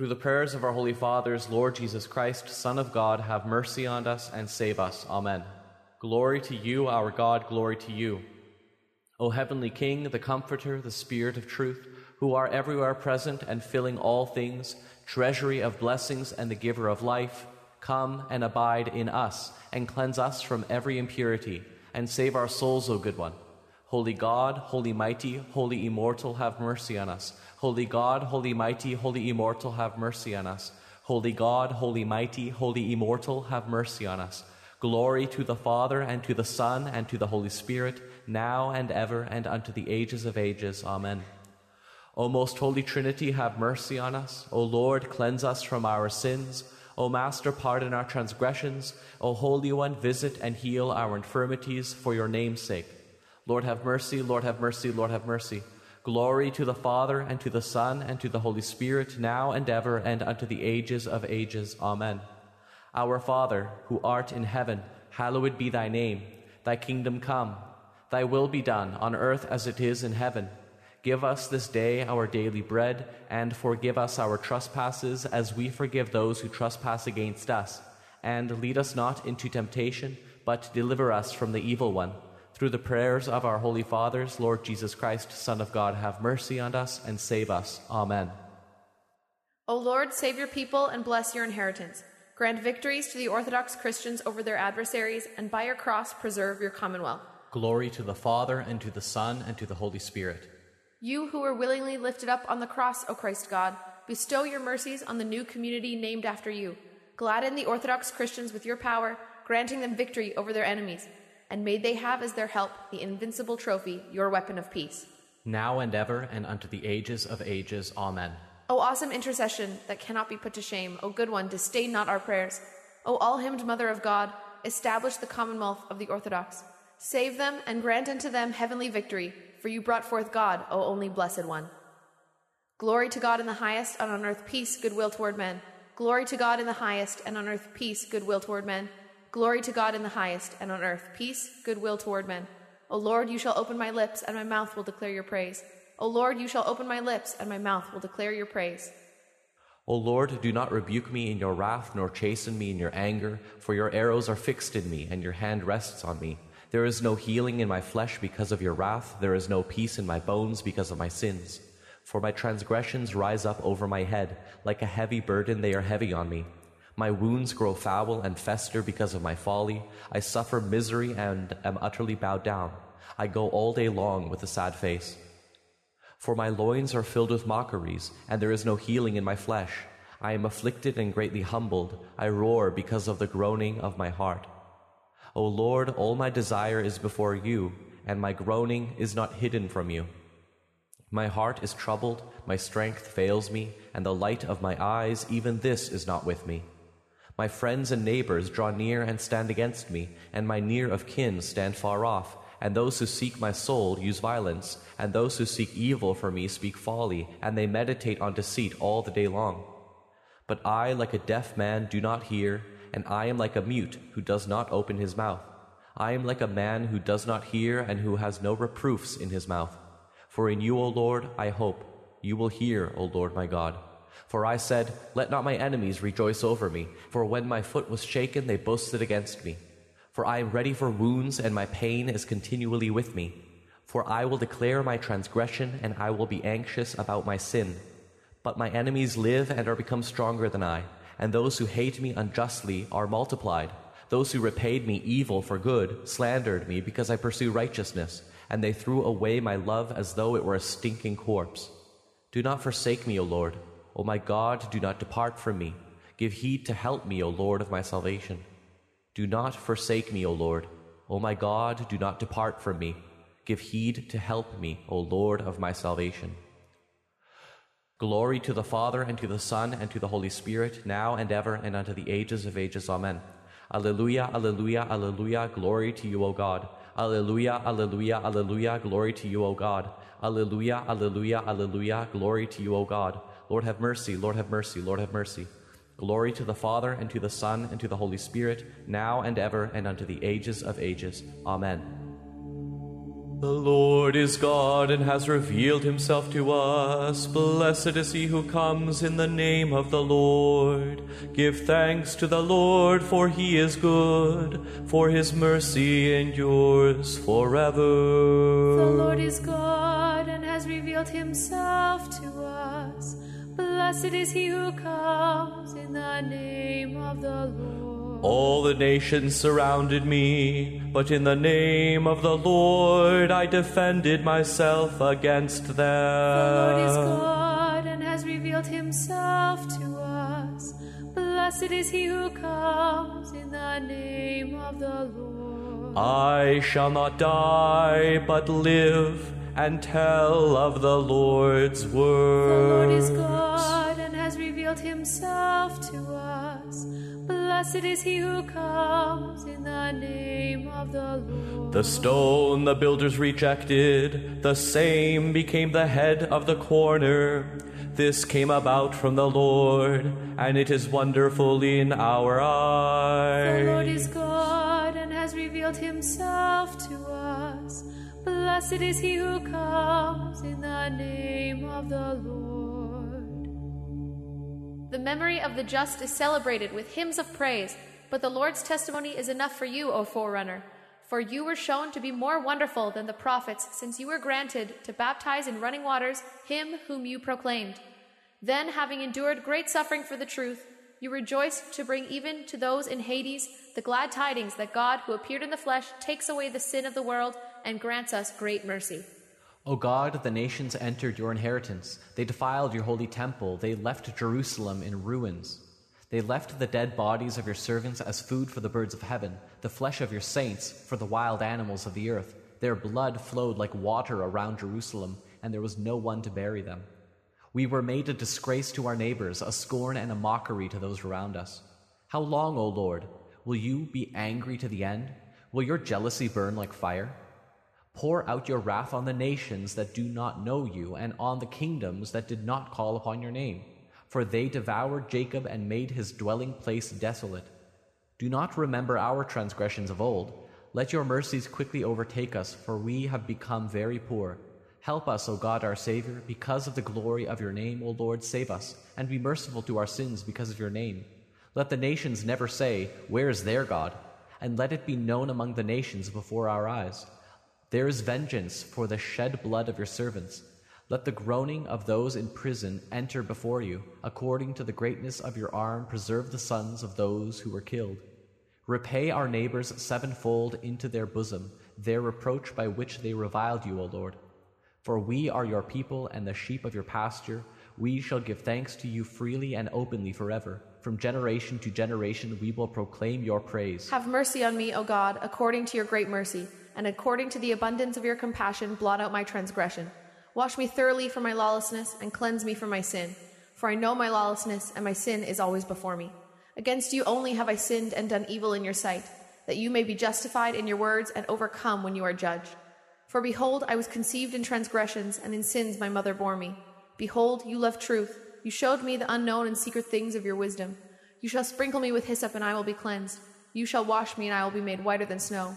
Through the prayers of our Holy Fathers, Lord Jesus Christ, Son of God, have mercy on us and save us. Amen. Glory to you, our God, glory to you. O heavenly King, the Comforter, the Spirit of truth, who are everywhere present and filling all things, treasury of blessings and the giver of life, come and abide in us and cleanse us from every impurity and save our souls, O good one. Holy God, holy mighty, holy immortal, have mercy on us. Holy God, holy mighty, holy immortal, have mercy on us. Holy God, holy mighty, holy immortal, have mercy on us. Glory to the Father, and to the Son, and to the Holy Spirit, now and ever, and unto the ages of ages. Amen. O most holy Trinity, have mercy on us. O Lord, cleanse us from our sins. O Master, pardon our transgressions. O Holy One, visit and heal our infirmities for your name's sake. Lord have mercy, Lord have mercy, Lord have mercy. Glory to the Father, and to the Son, and to the Holy Spirit, now and ever, and unto the ages of ages. Amen. Our Father, who art in heaven, hallowed be thy name. Thy kingdom come. Thy will be done, on earth as it is in heaven. Give us this day our daily bread, and forgive us our trespasses as we forgive those who trespass against us. And lead us not into temptation, but deliver us from the evil one. Through the prayers of our holy fathers, Lord Jesus Christ, Son of God, have mercy on us and save us. Amen. O Lord, save your people and bless your inheritance. Grant victories to the Orthodox Christians over their adversaries, and by your cross preserve your commonwealth. Glory to the Father, and to the Son, and to the Holy Spirit. You who were willingly lifted up on the cross, O Christ God, bestow your mercies on the new community named after you. Gladden the Orthodox Christians with your power, granting them victory over their enemies and may they have as their help the invincible trophy, your weapon of peace. Now and ever, and unto the ages of ages. Amen. O awesome intercession that cannot be put to shame, O good one, disdain not our prayers. O all hymned Mother of God, establish the commonwealth of the Orthodox. Save them and grant unto them heavenly victory, for you brought forth God, O only blessed one. Glory to God in the highest, and on earth peace, goodwill toward men. Glory to God in the highest, and on earth peace, goodwill toward men. Glory to God in the highest, and on earth peace, goodwill toward men. O Lord, you shall open my lips, and my mouth will declare your praise. O Lord, you shall open my lips, and my mouth will declare your praise. O Lord, do not rebuke me in your wrath, nor chasten me in your anger, for your arrows are fixed in me, and your hand rests on me. There is no healing in my flesh because of your wrath, there is no peace in my bones because of my sins. For my transgressions rise up over my head, like a heavy burden they are heavy on me. My wounds grow foul and fester because of my folly. I suffer misery and am utterly bowed down. I go all day long with a sad face. For my loins are filled with mockeries, and there is no healing in my flesh. I am afflicted and greatly humbled. I roar because of the groaning of my heart. O Lord, all my desire is before you, and my groaning is not hidden from you. My heart is troubled, my strength fails me, and the light of my eyes, even this is not with me. My friends and neighbors draw near and stand against me, and my near of kin stand far off. And those who seek my soul use violence, and those who seek evil for me speak folly, and they meditate on deceit all the day long. But I, like a deaf man, do not hear, and I am like a mute who does not open his mouth. I am like a man who does not hear and who has no reproofs in his mouth. For in you, O Lord, I hope. You will hear, O Lord my God. For I said, Let not my enemies rejoice over me, for when my foot was shaken, they boasted against me. For I am ready for wounds, and my pain is continually with me. For I will declare my transgression, and I will be anxious about my sin. But my enemies live and are become stronger than I, and those who hate me unjustly are multiplied. Those who repaid me evil for good slandered me because I pursue righteousness, and they threw away my love as though it were a stinking corpse. Do not forsake me, O Lord. O my God, do not depart from me. Give heed to help me, O Lord of my salvation. Do not forsake me, O Lord. O my God, do not depart from me. Give heed to help me, O Lord of my salvation. Glory to the Father, and to the Son, and to the Holy Spirit, now and ever, and unto the ages of ages. Amen. Alleluia, alleluia, alleluia, glory to you, O God. Alleluia, alleluia, alleluia, glory to you, O God. Alleluia, alleluia, alleluia, glory to you, O God. Lord have mercy, Lord have mercy, Lord have mercy. Glory to the Father, and to the Son, and to the Holy Spirit, now and ever, and unto the ages of ages. Amen. The Lord is God and has revealed himself to us. Blessed is he who comes in the name of the Lord. Give thanks to the Lord, for he is good, for his mercy endures forever. The Lord is God and has revealed himself to us. Blessed is he who comes in the name of the Lord. All the nations surrounded me, but in the name of the Lord I defended myself against them. The Lord is God and has revealed himself to us. Blessed is he who comes in the name of the Lord. I shall not die, but live and tell of the Lord's word. The Lord is. God Blessed is he who comes in the name of the Lord. The stone the builders rejected, the same became the head of the corner. This came about from the Lord, and it is wonderful in our eyes. The Lord is God and has revealed himself to us. Blessed is he who comes in the name of the Lord. The memory of the just is celebrated with hymns of praise, but the Lord's testimony is enough for you, O forerunner. For you were shown to be more wonderful than the prophets, since you were granted to baptize in running waters him whom you proclaimed. Then, having endured great suffering for the truth, you rejoiced to bring even to those in Hades the glad tidings that God, who appeared in the flesh, takes away the sin of the world and grants us great mercy. O God, the nations entered your inheritance. They defiled your holy temple. They left Jerusalem in ruins. They left the dead bodies of your servants as food for the birds of heaven, the flesh of your saints for the wild animals of the earth. Their blood flowed like water around Jerusalem, and there was no one to bury them. We were made a disgrace to our neighbors, a scorn and a mockery to those around us. How long, O Lord? Will you be angry to the end? Will your jealousy burn like fire? Pour out your wrath on the nations that do not know you, and on the kingdoms that did not call upon your name. For they devoured Jacob and made his dwelling place desolate. Do not remember our transgressions of old. Let your mercies quickly overtake us, for we have become very poor. Help us, O God our Savior, because of the glory of your name, O Lord, save us, and be merciful to our sins because of your name. Let the nations never say, Where is their God? And let it be known among the nations before our eyes. There is vengeance for the shed blood of your servants. Let the groaning of those in prison enter before you. According to the greatness of your arm, preserve the sons of those who were killed. Repay our neighbors sevenfold into their bosom, their reproach by which they reviled you, O Lord. For we are your people and the sheep of your pasture. We shall give thanks to you freely and openly forever. From generation to generation we will proclaim your praise. Have mercy on me, O God, according to your great mercy, and according to the abundance of your compassion, blot out my transgression. Wash me thoroughly from my lawlessness, and cleanse me from my sin. For I know my lawlessness, and my sin is always before me. Against you only have I sinned and done evil in your sight, that you may be justified in your words and overcome when you are judged. For behold, I was conceived in transgressions, and in sins my mother bore me. Behold, you love truth. You showed me the unknown and secret things of your wisdom. You shall sprinkle me with hyssop, and I will be cleansed. You shall wash me, and I will be made whiter than snow.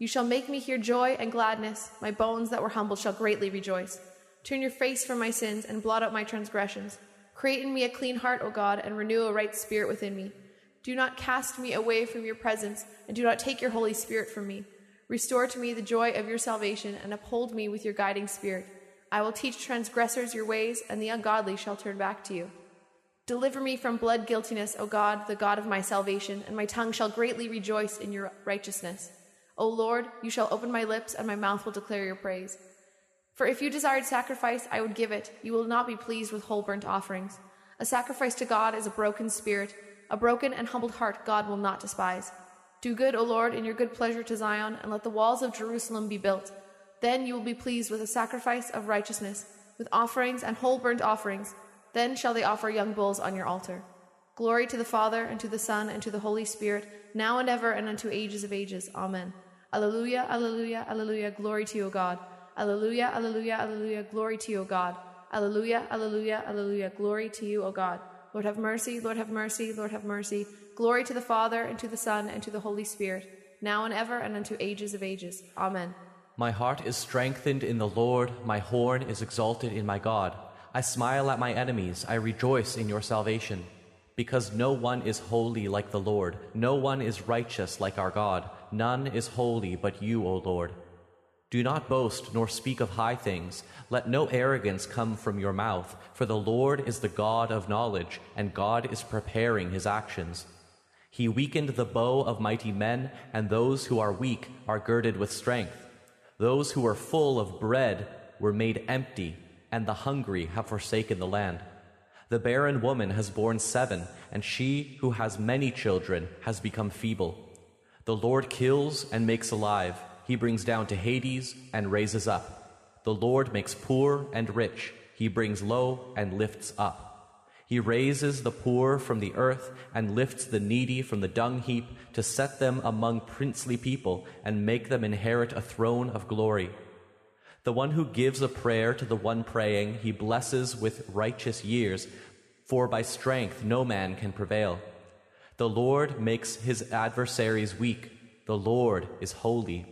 You shall make me hear joy and gladness. My bones that were humbled shall greatly rejoice. Turn your face from my sins, and blot out my transgressions. Create in me a clean heart, O God, and renew a right spirit within me. Do not cast me away from your presence, and do not take your Holy Spirit from me. Restore to me the joy of your salvation, and uphold me with your guiding spirit. I will teach transgressors your ways, and the ungodly shall turn back to you. Deliver me from blood guiltiness, O God, the God of my salvation, and my tongue shall greatly rejoice in your righteousness. O Lord, you shall open my lips, and my mouth will declare your praise. For if you desired sacrifice, I would give it. You will not be pleased with whole burnt offerings. A sacrifice to God is a broken spirit. A broken and humbled heart God will not despise. Do good, O Lord, in your good pleasure to Zion, and let the walls of Jerusalem be built. Then you will be pleased with a sacrifice of righteousness, with offerings and whole burnt offerings. Then shall they offer young bulls on your altar. Glory to the Father, and to the Son, and to the Holy Spirit, now and ever, and unto ages of ages. Amen. Alleluia, alleluia, alleluia, glory to you, God. Alleluia, alleluia, alleluia, glory to you, God. Alleluia, alleluia, alleluia, glory to you, O God. Lord have mercy, Lord have mercy, Lord have mercy. Glory to the Father, and to the Son, and to the Holy Spirit, now and ever, and unto ages of ages. Amen. My heart is strengthened in the Lord, my horn is exalted in my God. I smile at my enemies, I rejoice in your salvation. Because no one is holy like the Lord, no one is righteous like our God, none is holy but you, O Lord. Do not boast nor speak of high things. Let no arrogance come from your mouth, for the Lord is the God of knowledge, and God is preparing his actions. He weakened the bow of mighty men, and those who are weak are girded with strength. Those who were full of bread were made empty, and the hungry have forsaken the land. The barren woman has borne seven, and she who has many children has become feeble. The Lord kills and makes alive. He brings down to Hades and raises up. The Lord makes poor and rich. He brings low and lifts up. He raises the poor from the earth and lifts the needy from the dung heap to set them among princely people and make them inherit a throne of glory. The one who gives a prayer to the one praying, he blesses with righteous years, for by strength no man can prevail. The Lord makes his adversaries weak. The Lord is holy.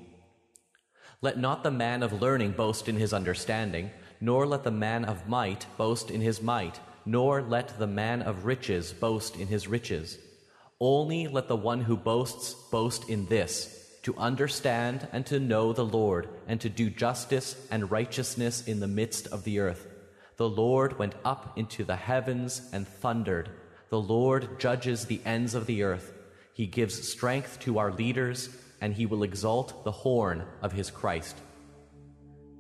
Let not the man of learning boast in his understanding, nor let the man of might boast in his might, nor let the man of riches boast in his riches. Only let the one who boasts boast in this to understand and to know the Lord, and to do justice and righteousness in the midst of the earth. The Lord went up into the heavens and thundered. The Lord judges the ends of the earth. He gives strength to our leaders and he will exalt the horn of his Christ.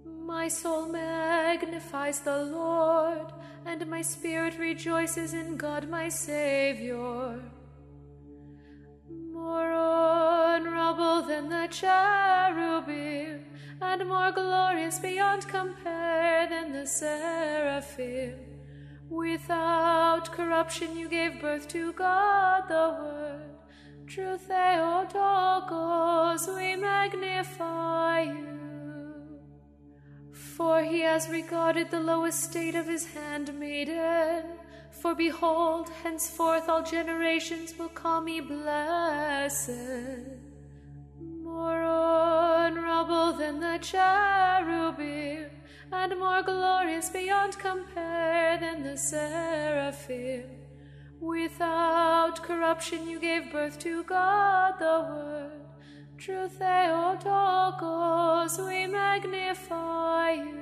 My soul magnifies the Lord, and my spirit rejoices in God my Savior. More honorable than the cherubim, and more glorious beyond compare than the seraphim. Without corruption you gave birth to God the Word True Theotokos, we magnify you. For he has regarded the low estate of his handmaiden. For behold, henceforth all generations will call me blessed. More honorable than the cherubim, and more glorious beyond compare than the seraphim. Without corruption you gave birth to God the Word. True Theotokos, we magnify you.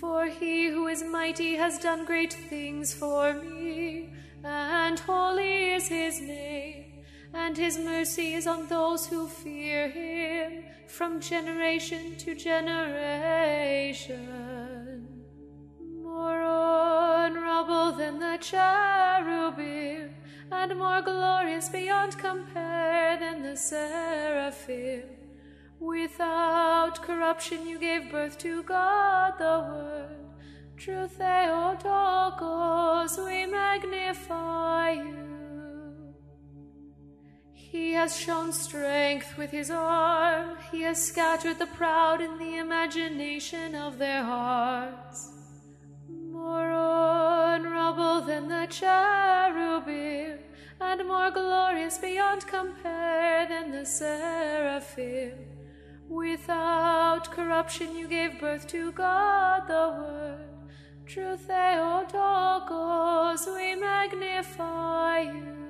For he who is mighty has done great things for me, and holy is his name, and his mercy is on those who fear him from generation to generation more honorable than the cherubim, and more glorious beyond compare than the seraphim. Without corruption you gave birth to God the Word. True Theotokos, we magnify you. He has shown strength with his arm, he has scattered the proud in the imagination of their hearts more honorable than the cherubim, and more glorious beyond compare than the seraphim. Without corruption you gave birth to God the Word. True Theotokos, we magnify you.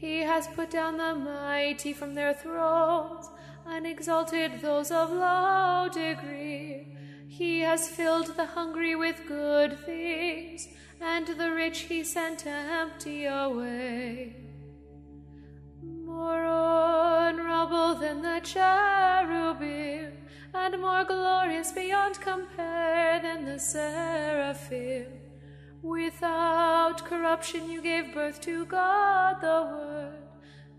He has put down the mighty from their thrones, and exalted those of low degree. He has filled the hungry with good things, and the rich he sent empty away. More honorable than the cherubim, and more glorious beyond compare than the seraphim. Without corruption you gave birth to God the Word.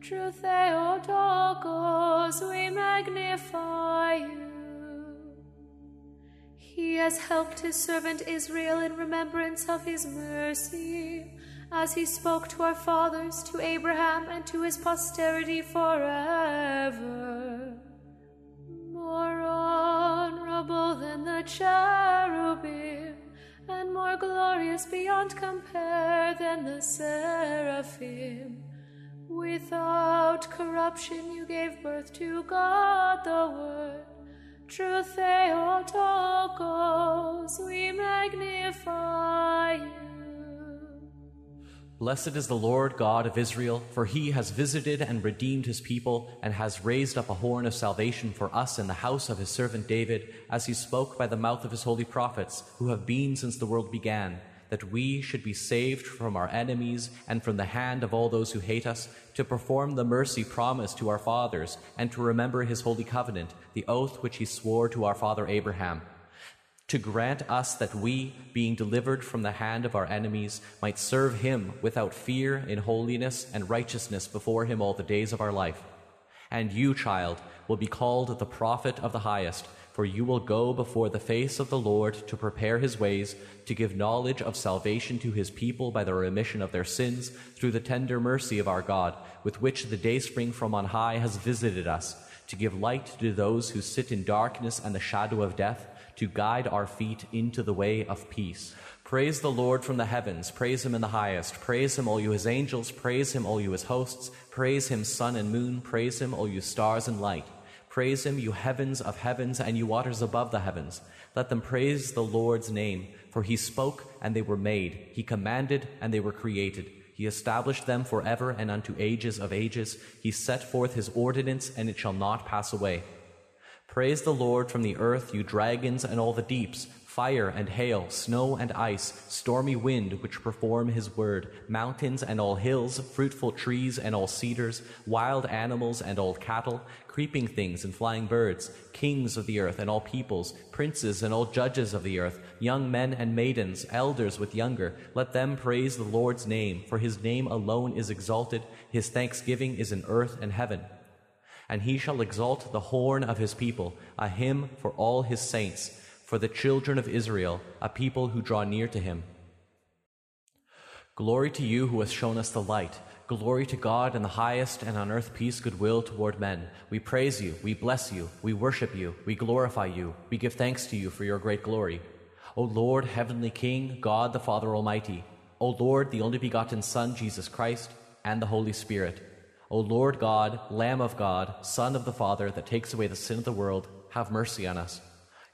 True Theotokos, we magnify you. He has helped his servant Israel in remembrance of his mercy, as he spoke to our fathers, to Abraham, and to his posterity forever. More honorable than the cherubim, and more glorious beyond compare than the seraphim. Without corruption, you gave birth to God the Word. True Theotokos, we magnify you. Blessed is the Lord God of Israel, for he has visited and redeemed his people, and has raised up a horn of salvation for us in the house of his servant David, as he spoke by the mouth of his holy prophets, who have been since the world began, that we should be saved from our enemies and from the hand of all those who hate us, to perform the mercy promised to our fathers, and to remember his holy covenant, the oath which he swore to our father Abraham to grant us that we, being delivered from the hand of our enemies, might serve him without fear in holiness and righteousness before him all the days of our life. And you, child, will be called the prophet of the highest, for you will go before the face of the Lord to prepare his ways, to give knowledge of salvation to his people by the remission of their sins, through the tender mercy of our God, with which the dayspring from on high has visited us, to give light to those who sit in darkness and the shadow of death to guide our feet into the way of peace. Praise the Lord from the heavens. Praise him in the highest. Praise him, all you his angels. Praise him, all you his hosts. Praise him, sun and moon. Praise him, all you stars and light. Praise him, you heavens of heavens and you waters above the heavens. Let them praise the Lord's name, for he spoke and they were made. He commanded and they were created. He established them forever and unto ages of ages. He set forth his ordinance and it shall not pass away. Praise the Lord from the earth, you dragons and all the deeps, fire and hail, snow and ice, stormy wind which perform his word, mountains and all hills, fruitful trees and all cedars, wild animals and all cattle, creeping things and flying birds, kings of the earth and all peoples, princes and all judges of the earth, young men and maidens, elders with younger, let them praise the Lord's name, for his name alone is exalted, his thanksgiving is in earth and heaven. And he shall exalt the horn of his people, a hymn for all his saints, for the children of Israel, a people who draw near to him. Glory to you who has shown us the light. Glory to God in the highest, and on earth peace, goodwill toward men. We praise you, we bless you, we worship you, we glorify you, we give thanks to you for your great glory. O Lord, heavenly King, God the Father Almighty, O Lord, the only begotten Son, Jesus Christ, and the Holy Spirit O Lord God, Lamb of God, Son of the Father, that takes away the sin of the world, have mercy on us.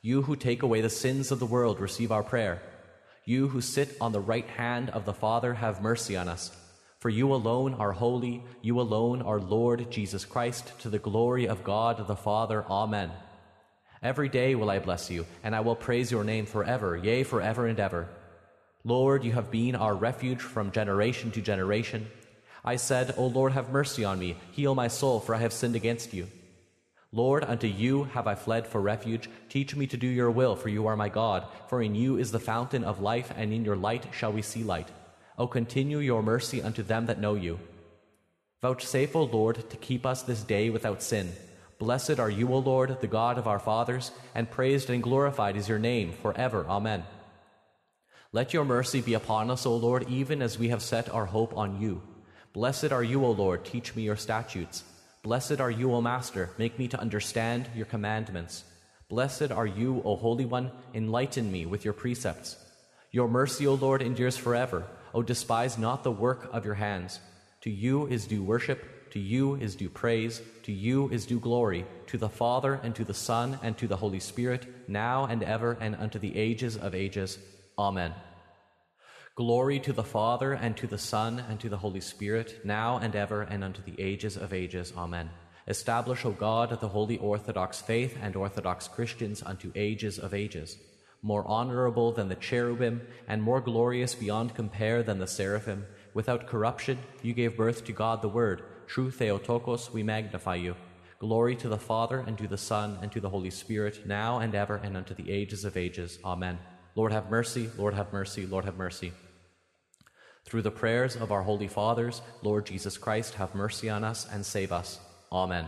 You who take away the sins of the world, receive our prayer. You who sit on the right hand of the Father, have mercy on us. For you alone are holy, you alone are Lord Jesus Christ, to the glory of God the Father. Amen. Every day will I bless you, and I will praise your name forever, yea, forever and ever. Lord, you have been our refuge from generation to generation. I said, O Lord, have mercy on me, heal my soul, for I have sinned against you. Lord, unto you have I fled for refuge. Teach me to do your will, for you are my God. For in you is the fountain of life, and in your light shall we see light. O continue your mercy unto them that know you. Vouchsafe, O Lord, to keep us this day without sin. Blessed are you, O Lord, the God of our fathers, and praised and glorified is your name for ever. Amen. Let your mercy be upon us, O Lord, even as we have set our hope on you. Blessed are you, O Lord, teach me your statutes. Blessed are you, O Master, make me to understand your commandments. Blessed are you, O Holy One, enlighten me with your precepts. Your mercy, O Lord, endures forever. O despise not the work of your hands. To you is due worship, to you is due praise, to you is due glory, to the Father, and to the Son, and to the Holy Spirit, now and ever, and unto the ages of ages. Amen. Glory to the Father, and to the Son, and to the Holy Spirit, now and ever, and unto the ages of ages. Amen. Establish, O God, the holy Orthodox faith and Orthodox Christians unto ages of ages. More honorable than the cherubim, and more glorious beyond compare than the seraphim, without corruption, you gave birth to God the Word. True Theotokos, we magnify you. Glory to the Father, and to the Son, and to the Holy Spirit, now and ever, and unto the ages of ages. Amen. Lord have mercy, Lord have mercy, Lord have mercy. Through the prayers of our holy fathers, Lord Jesus Christ, have mercy on us and save us. Amen.